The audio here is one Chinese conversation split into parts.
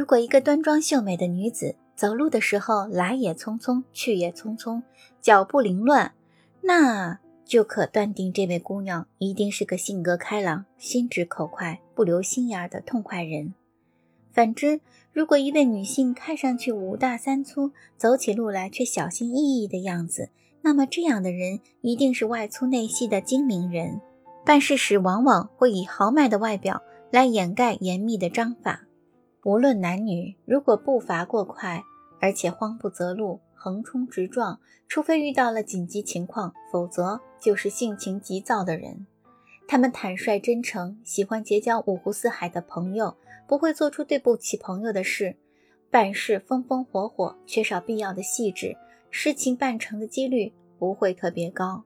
如果一个端庄秀美的女子走路的时候来也匆匆，去也匆匆，脚步凌乱，那就可断定这位姑娘一定是个性格开朗、心直口快、不留心眼的痛快人。反之，如果一位女性看上去五大三粗，走起路来却小心翼翼的样子，那么这样的人一定是外粗内细的精明人，办事时往往会以豪迈的外表来掩盖严密的章法。无论男女，如果步伐过快，而且慌不择路、横冲直撞，除非遇到了紧急情况，否则就是性情急躁的人。他们坦率真诚，喜欢结交五湖四海的朋友，不会做出对不起朋友的事，办事风风火火，缺少必要的细致，事情办成的几率不会特别高。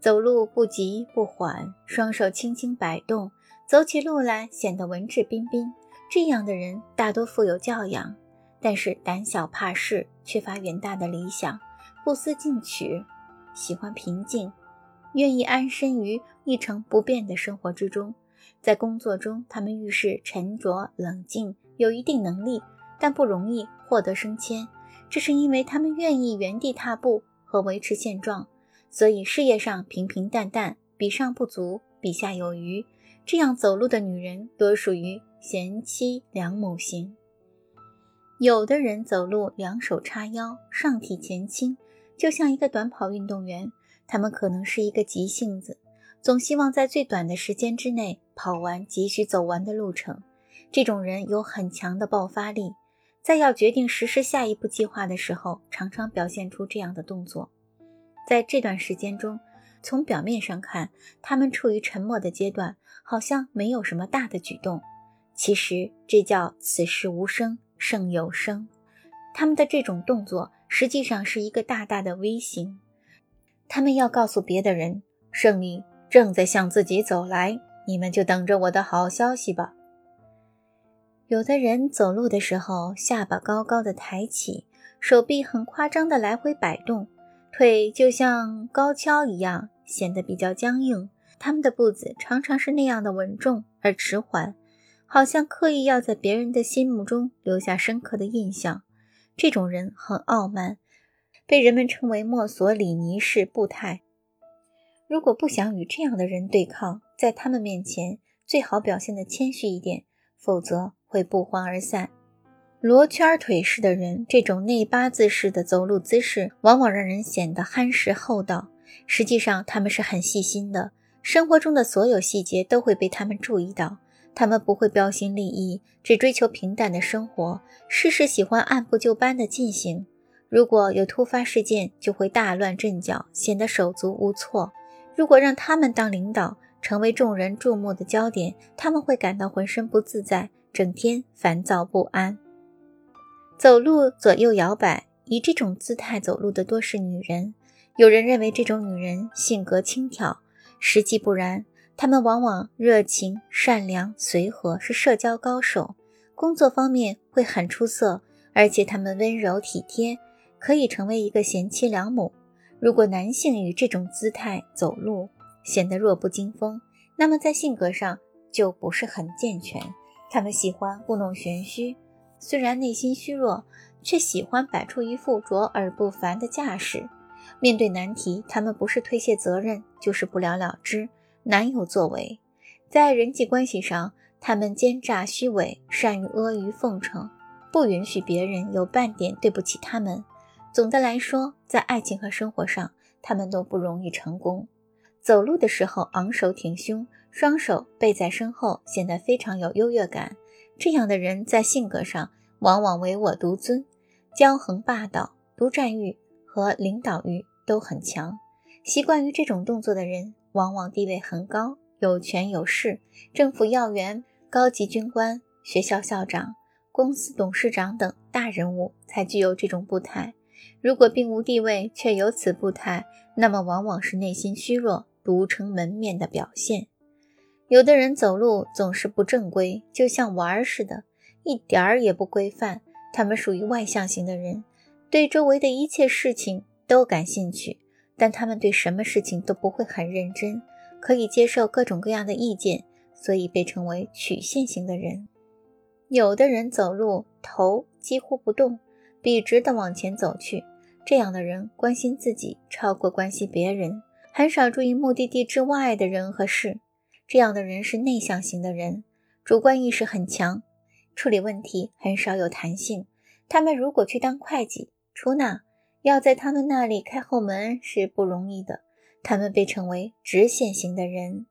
走路不急不缓，双手轻轻摆动，走起路来显得文质彬彬。这样的人大多富有教养，但是胆小怕事，缺乏远大的理想，不思进取，喜欢平静，愿意安身于一成不变的生活之中。在工作中，他们遇事沉着冷静，有一定能力，但不容易获得升迁。这是因为他们愿意原地踏步和维持现状，所以事业上平平淡淡，比上不足，比下有余。这样走路的女人多属于。贤妻良母型，有的人走路两手叉腰，上体前倾，就像一个短跑运动员。他们可能是一个急性子，总希望在最短的时间之内跑完急需走完的路程。这种人有很强的爆发力，在要决定实施下一步计划的时候，常常表现出这样的动作。在这段时间中，从表面上看，他们处于沉默的阶段，好像没有什么大的举动。其实这叫此时无声胜有声，他们的这种动作实际上是一个大大的微型，他们要告诉别的人，胜利正在向自己走来，你们就等着我的好消息吧。有的人走路的时候，下巴高高的抬起，手臂很夸张的来回摆动，腿就像高跷一样，显得比较僵硬。他们的步子常常是那样的稳重而迟缓。好像刻意要在别人的心目中留下深刻的印象，这种人很傲慢，被人们称为墨索里尼式步态。如果不想与这样的人对抗，在他们面前最好表现的谦虚一点，否则会不欢而散。罗圈腿式的人，这种内八字式的走路姿势，往往让人显得憨实厚道。实际上，他们是很细心的，生活中的所有细节都会被他们注意到。他们不会标新立异，只追求平淡的生活，事事喜欢按部就班地进行。如果有突发事件，就会大乱阵脚，显得手足无措。如果让他们当领导，成为众人注目的焦点，他们会感到浑身不自在，整天烦躁不安。走路左右摇摆，以这种姿态走路的多是女人。有人认为这种女人性格轻佻，实际不然。他们往往热情、善良、随和，是社交高手，工作方面会很出色，而且他们温柔体贴，可以成为一个贤妻良母。如果男性以这种姿态走路，显得弱不禁风，那么在性格上就不是很健全。他们喜欢故弄玄虚，虽然内心虚弱，却喜欢摆出一副卓尔不凡的架势。面对难题，他们不是推卸责任，就是不了了之。难有作为，在人际关系上，他们奸诈虚伪，善于阿谀奉承，不允许别人有半点对不起他们。总的来说，在爱情和生活上，他们都不容易成功。走路的时候昂首挺胸，双手背在身后，显得非常有优越感。这样的人在性格上往往唯我独尊，骄横霸道，独占欲和领导欲都很强。习惯于这种动作的人。往往地位很高，有权有势，政府要员、高级军官、学校校长、公司董事长等大人物才具有这种步态。如果并无地位却有此步态，那么往往是内心虚弱、独撑门面的表现。有的人走路总是不正规，就像玩儿似的，一点儿也不规范。他们属于外向型的人，对周围的一切事情都感兴趣。但他们对什么事情都不会很认真，可以接受各种各样的意见，所以被称为曲线型的人。有的人走路头几乎不动，笔直地往前走去。这样的人关心自己超过关心别人，很少注意目的地之外的人和事。这样的人是内向型的人，主观意识很强，处理问题很少有弹性。他们如果去当会计、出纳，要在他们那里开后门是不容易的。他们被称为直线型的人。